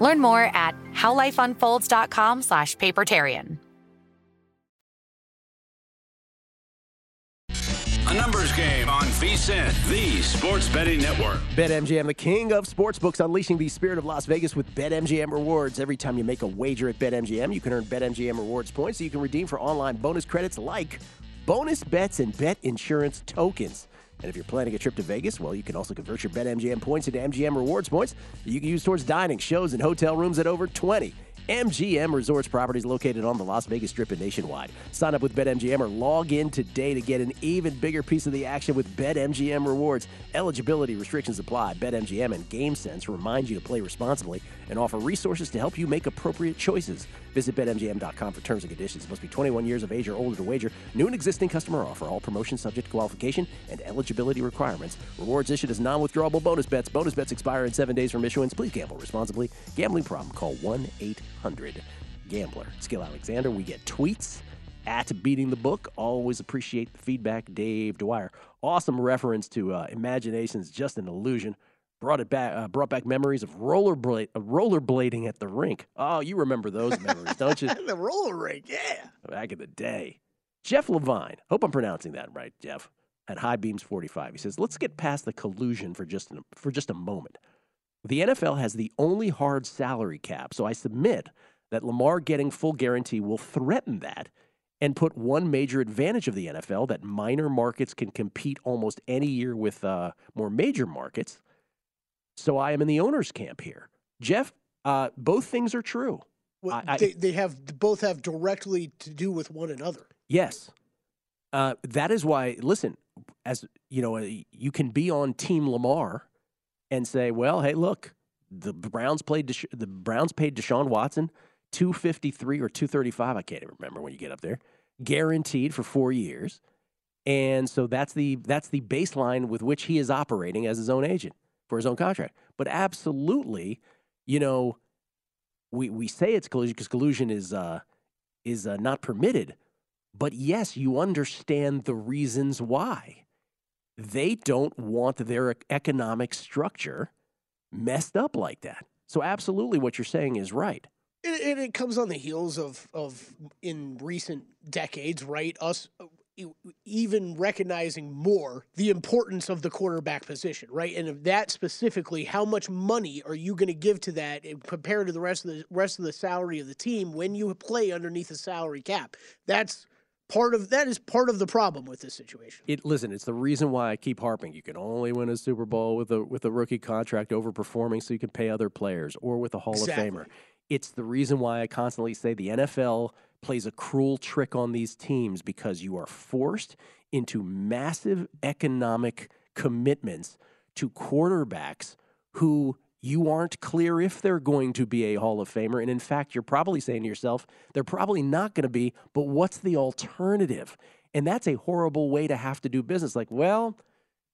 Learn more at howlifeunfolds.com slash papertarian.
A numbers game on VSIN, the sports betting network.
BetMGM, the king of sportsbooks, unleashing the spirit of Las Vegas with BetMGM rewards. Every time you make a wager at BetMGM, you can earn BetMGM rewards points so you can redeem for online bonus credits like bonus bets and bet insurance tokens. And if you're planning a trip to Vegas, well, you can also convert your BetMGM points into MGM rewards points that you can use towards dining, shows, and hotel rooms at over 20. MGM Resorts properties located on the Las Vegas Strip and nationwide. Sign up with BetMGM or log in today to get an even bigger piece of the action with BetMGM rewards. Eligibility restrictions apply. BetMGM and GameSense remind you to play responsibly and offer resources to help you make appropriate choices. Visit BetMGM.com for terms and conditions. Must be 21 years of age or older to wager. New and existing customer offer. All promotions subject to qualification and eligibility requirements. Rewards issued as non-withdrawable bonus bets. Bonus bets expire in seven days from issuance. Please gamble responsibly. Gambling problem? Call 1-800-GAMBLER. Gill Alexander. We get tweets at beating the book. Always appreciate the feedback. Dave Dwyer. Awesome reference to uh, imagination's just an illusion brought it back, uh, brought back memories of rollerblade, uh, rollerblading at the rink. Oh, you remember those memories, don't you? (laughs)
the roller rink, yeah.
Back in the day. Jeff Levine, hope I'm pronouncing that right, Jeff, at High Beams 45. He says, let's get past the collusion for just, an, for just a moment. The NFL has the only hard salary cap, so I submit that Lamar getting full guarantee will threaten that and put one major advantage of the NFL that minor markets can compete almost any year with uh, more major markets so I am in the owner's camp here. Jeff, uh, both things are true.
Well, I, they, they have both have directly to do with one another.
Yes. Uh, that is why, listen, as you know, uh, you can be on Team Lamar and say, well, hey, look, the Browns played Desha- the Browns paid Deshaun Watson 253 or 235, I can't even remember when you get up there, guaranteed for 4 years. And so that's the that's the baseline with which he is operating as his own agent for his own contract. But absolutely, you know, we we say it's collusion because collusion is uh, is uh, not permitted. But yes, you understand the reasons why. They don't want their economic structure messed up like that. So absolutely, what you're saying is right.
And it, comes on the heels of of in recent decades, right? Us even recognizing more the importance of the quarterback position, right? And of that specifically, how much money are you going to give to that compared to the rest of the rest of the salary of the team when you play underneath a salary cap? That's part of that is part of the problem with this situation.
It listen, it's the reason why I keep harping. You can only win a Super Bowl with a with a rookie contract overperforming so you can pay other players or with a Hall exactly. of Famer. It's the reason why I constantly say the NFL plays a cruel trick on these teams because you are forced into massive economic commitments to quarterbacks who You aren't clear if they're going to be a Hall of Famer. And in fact, you're probably saying to yourself, they're probably not going to be, but what's the alternative? And that's a horrible way to have to do business. Like, well,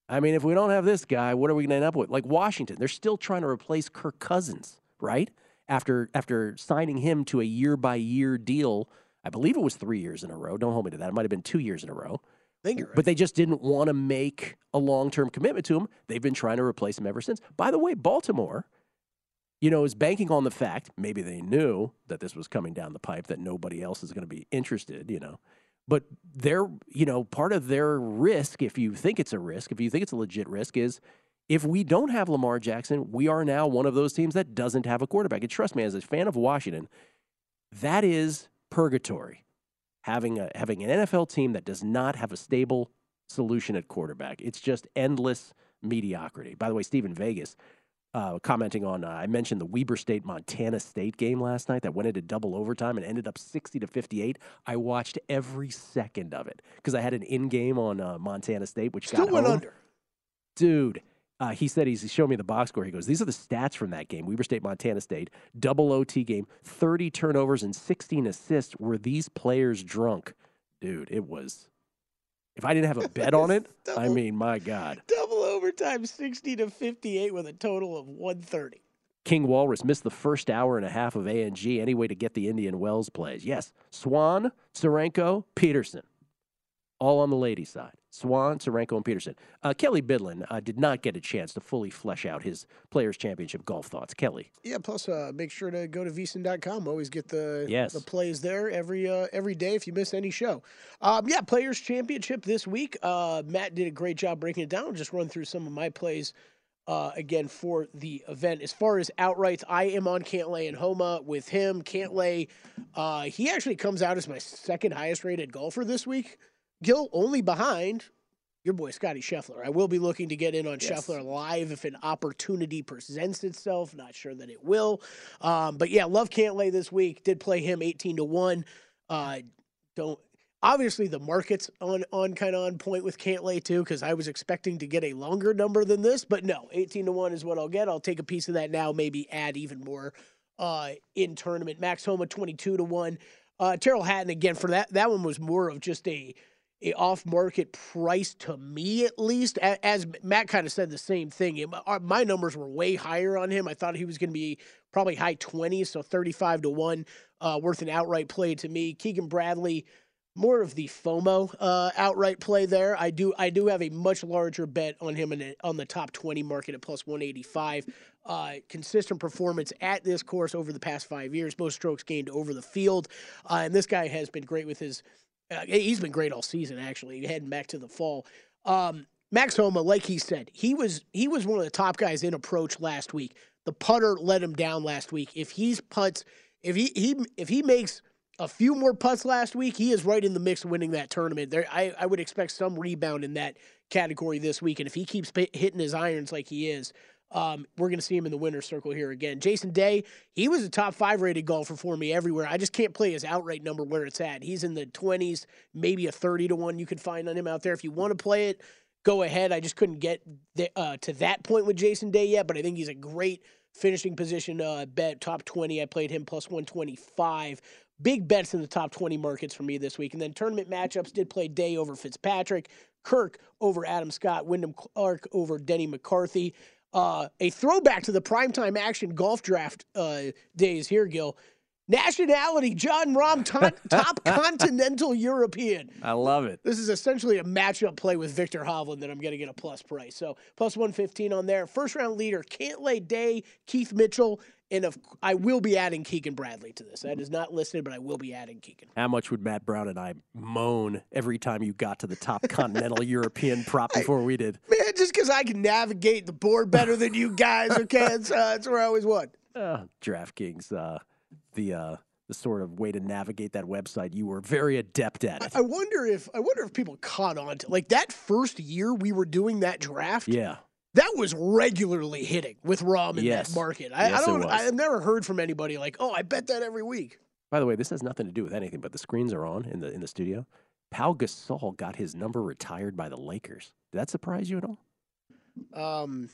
I mean, if we don't have this guy, what are we going to end up with? Like Washington, they're still trying to replace Kirk Cousins, right? After after signing him to a year by year deal, I believe it was three years in a row. Don't hold me to that. It might have been two years in a row.
Right.
But they just didn't want to make a long term commitment to him. They've been trying to replace him ever since. By the way, Baltimore, you know, is banking on the fact maybe they knew that this was coming down the pipe, that nobody else is going to be interested, you know. But their, you know, part of their risk, if you think it's a risk, if you think it's a legit risk, is if we don't have Lamar Jackson, we are now one of those teams that doesn't have a quarterback. And trust me, as a fan of Washington, that is purgatory. Having a having an NFL team that does not have a stable solution at quarterback. It's just endless mediocrity. By the way, Stephen Vegas uh, commenting on uh, I mentioned the Weber State Montana State game last night that went into double overtime and ended up 60 to 58. I watched every second of it because I had an in game on uh, Montana State, which
Still
got
went
home.
under.
Dude, uh, he said he's he showed me the box score. He goes, These are the stats from that game. Weber State, Montana State, double OT game, 30 turnovers and 16 assists. Were these players drunk? Dude, it was. If I didn't have a (laughs) bet on it, I mean, my God.
Double overtime, 60 to 58 with a total of 130.
King Walrus missed the first hour and a half of A&G anyway to get the Indian Wells plays. Yes, Swan, Tsurenko, Peterson, all on the ladies' side. Swan, Tsurenko, and Peterson. Uh, Kelly Bidlin uh, did not get a chance to fully flesh out his Players Championship golf thoughts. Kelly,
Yeah, plus uh, make sure to go to vsin.com. Always get the
Yes.
the plays there every uh, every day if you miss any show. Um, yeah, Players Championship this week. Uh, Matt did a great job breaking it down. Just run through some of my plays uh, again for the event. As far as outrights, I am on Cantlay and Homa with him. Cantlay, uh, he actually comes out as my second highest rated golfer this week. Gill only behind your boy Scotty Scheffler. I will be looking to get in on
Yes.
Scheffler live if an opportunity presents itself. Not sure that it will, um, but yeah, love Cantlay this week. Did play him eighteen to one. Uh, don't obviously the market's on on kind of on point with Cantlay too because I was expecting to get a longer number than this, but no, eighteen to one is what I'll get. I'll take a piece of that now, maybe add even more uh, in tournament. Max Homa twenty two to one. Uh, Tyrrell Hatton again for that. That one was more of just a a off market price to me at least. As Matt kind of said the same thing. My numbers were way higher on him. I thought he was going to be probably high 20s, so 35 to 1, uh, worth an outright play to me. Keegan Bradley, more of the FOMO uh, outright play there. I do I do have a much larger bet on him in on the top 20 market at plus 185. Uh, consistent performance at this course over the past five years, most strokes gained over the field, uh, and this guy has been great with his. Uh, he's been great all season, actually, heading back to the fall. Um, Max Homa, like he said, he was he was one of the top guys in approach last week. The putter let him down last week. If he's putts, if he, he if he makes a few more putts last week, he is right in the mix winning that tournament. There, I, I would expect some rebound in that category this week. And if he keeps hitting his irons like he is, um, we're going to see him in the winner's circle here again. Jason Day, he was a top five rated golfer for me everywhere. I just can't play his outright number where it's at. He's in the 20s, maybe a 30 to 1 you could find on him out there. If you want to play it, go ahead. I just couldn't get the, uh, to that point with Jason Day yet, but I think he's a great finishing position uh, bet. Top 20, I played him plus 125. Big bets in the top 20 markets for me this week. And then tournament matchups did play Day over Fitzpatrick, Kirk over Adam Scott, Wyndham Clark over Denny McCarthy. Uh, a throwback to the primetime action golf draft uh, days here, Gill. Nationality, Jon Rahm, top, (laughs) top continental European.
I love it.
This is essentially a matchup play with Viktor Hovland that I'm going to get a plus price. So plus 115 on there. First round leader, Cantlay Day, Keith Mitchell, and of, I will be adding Keegan Bradley to this. That is not listed, but I will be adding Keegan.
How much would Matt Brown and I moan every time you got to the top (laughs) continental European prop before we did?
Man, just because I can navigate the board better than you guys, okay? (laughs) That's, uh, that's where I always won.
Uh, DraftKings, uh, the uh, the sort of way to navigate that website, you were very adept at it.
I wonder if I wonder if people caught on to like that first year we were doing that draft.
Yeah.
That was regularly hitting with Rahm in
Yes.
that market. I,
Yes,
I don't. I've never heard from anybody like, "Oh, I bet that every week."
By the way, this has nothing to do with anything, but the screens are on in the in the studio. Pau Gasol got his number retired by the Lakers. Did that surprise you at all?
Um,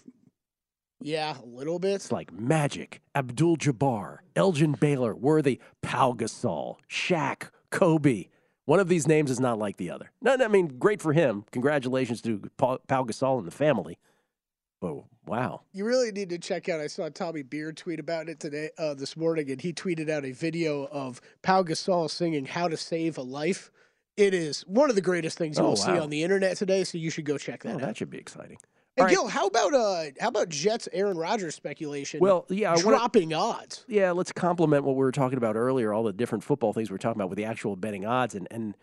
Yeah, a little bit.
It's like Magic, Abdul Jabbar, Elgin Baylor, Worthy, Pau Gasol, Shaq, Kobe. One of these names is not like the other. No, no, I mean, great for him. Congratulations to Pau Gasol and the family. Oh, wow.
You really need to check out. I saw Tommy Beard tweet about it today, uh, this morning, and he tweeted out a video of Pau Gasol singing "How to Save a Life." It is one of the greatest things you'll
Oh,
see on the internet today, so you should go check that
Oh,
out.
that should be exciting. All right.
Gill, how about uh, how about Jets Aaron Rodgers speculation?
Well, yeah, I wanna-
dropping odds.
Yeah, let's complement what we were talking about earlier, all the different football things we are talking about with the actual betting odds. And, and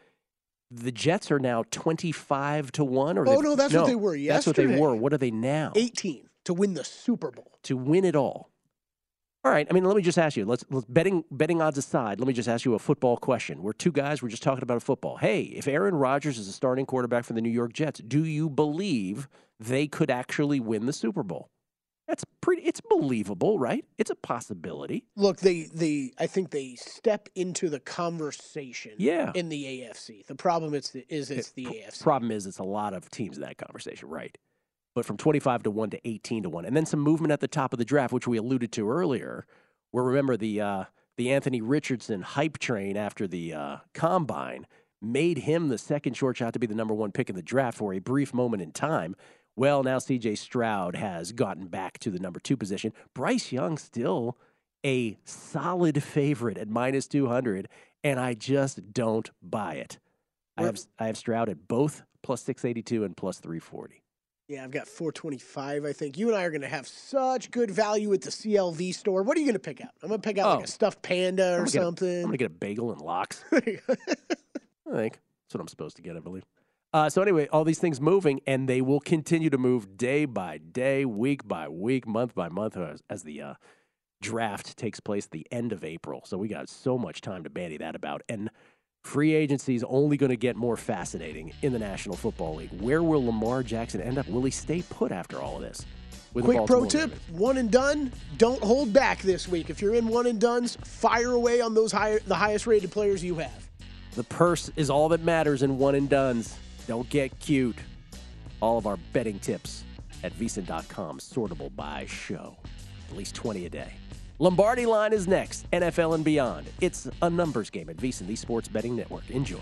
the Jets are now 25 to 1. Or
Oh, no, that's what they were yes.
That's what they were. What are they now?
Eighteen to win the Super Bowl.
To win it all. All right. I mean, let me just ask you. Let's, let's betting betting odds aside. Let me just ask you a football question. We're two guys. We're just talking about a football. Hey, if Aaron Rodgers is a starting quarterback for the New York Jets, do you believe they could actually win the Super Bowl? That's pretty. It's believable, right? It's a possibility.
Look, they they I think they step into the conversation.
Yeah.
In the AFC, the problem is the, is it's the AFC.
Problem is, it's a lot of teams in that conversation, right? But from 25 to 1 to 18 to 1. And then some movement at the top of the draft, which we alluded to earlier, where remember the, uh, the Anthony Richardson hype train after the uh, combine made him the second short shot to be the number one pick in the draft for a brief moment in time. Well, now CJ Stroud has gotten back to the number two position. Bryce Young still a solid favorite at minus 200, and I just don't buy it. I have, I have Stroud at both plus 682 and plus 340.
Yeah, I've got 425. I think you and I are going to have such good value at the CLV store. What are you going to pick out? I'm going to pick out
Oh.
like a stuffed panda
I'm
or
gonna
something.
I'm going to get a bagel and lox. (laughs) I think that's what I'm supposed to get, I believe. Uh, so anyway, all these things moving, and they will continue to move day by day, week by week, month by month, as, as the uh, draft takes place at the end of April. So we got so much time to bandy that about, and free agency is only going to get more fascinating in the National Football League. Where will Lamar Jackson end up? Will he stay put after all of this?
Quick pro tip: one and done. Don't hold back this week. If you're in one and duns, fire away on those higher, the highest rated players you have.
The purse is all that matters in one and duns. Don't get cute. All of our betting tips at vsin.com, sortable by show. At least 20 a day. Lombardi line is next, NFL and beyond. It's a numbers game at VSIN, the sports betting network. Enjoy.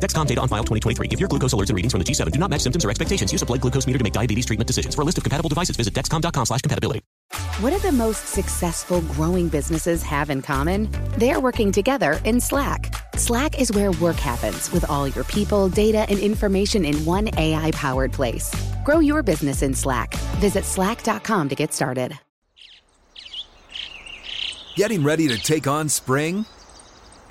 Dexcom data on file 2023. If your glucose alerts and readings from the G7 do not match symptoms or expectations, use a blood glucose meter to make diabetes treatment decisions. For a list of compatible devices, visit dexcom.com slash compatibility.
What do the most successful growing businesses have in common? They're working together in Slack. Slack is where work happens with all your people, data, and information in one AI powered place. Grow your business in Slack. Visit slack.com to get started.
Getting ready to take on spring?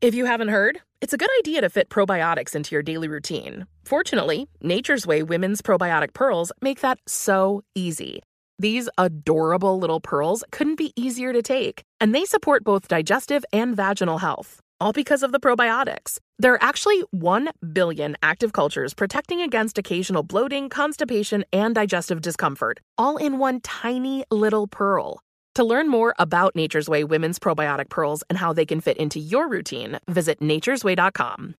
If you haven't heard, it's a good idea to fit probiotics into your daily routine. Fortunately, Nature's Way women's probiotic pearls make that so easy. These adorable little pearls couldn't be easier to take, and they support both digestive and vaginal health. All because of the probiotics. There are actually 1 billion active cultures protecting against occasional bloating, constipation, and digestive discomfort, all in one tiny little pearl. To learn more about Nature's Way women's probiotic pearls and how they can fit into your routine, visit nature'sway.com.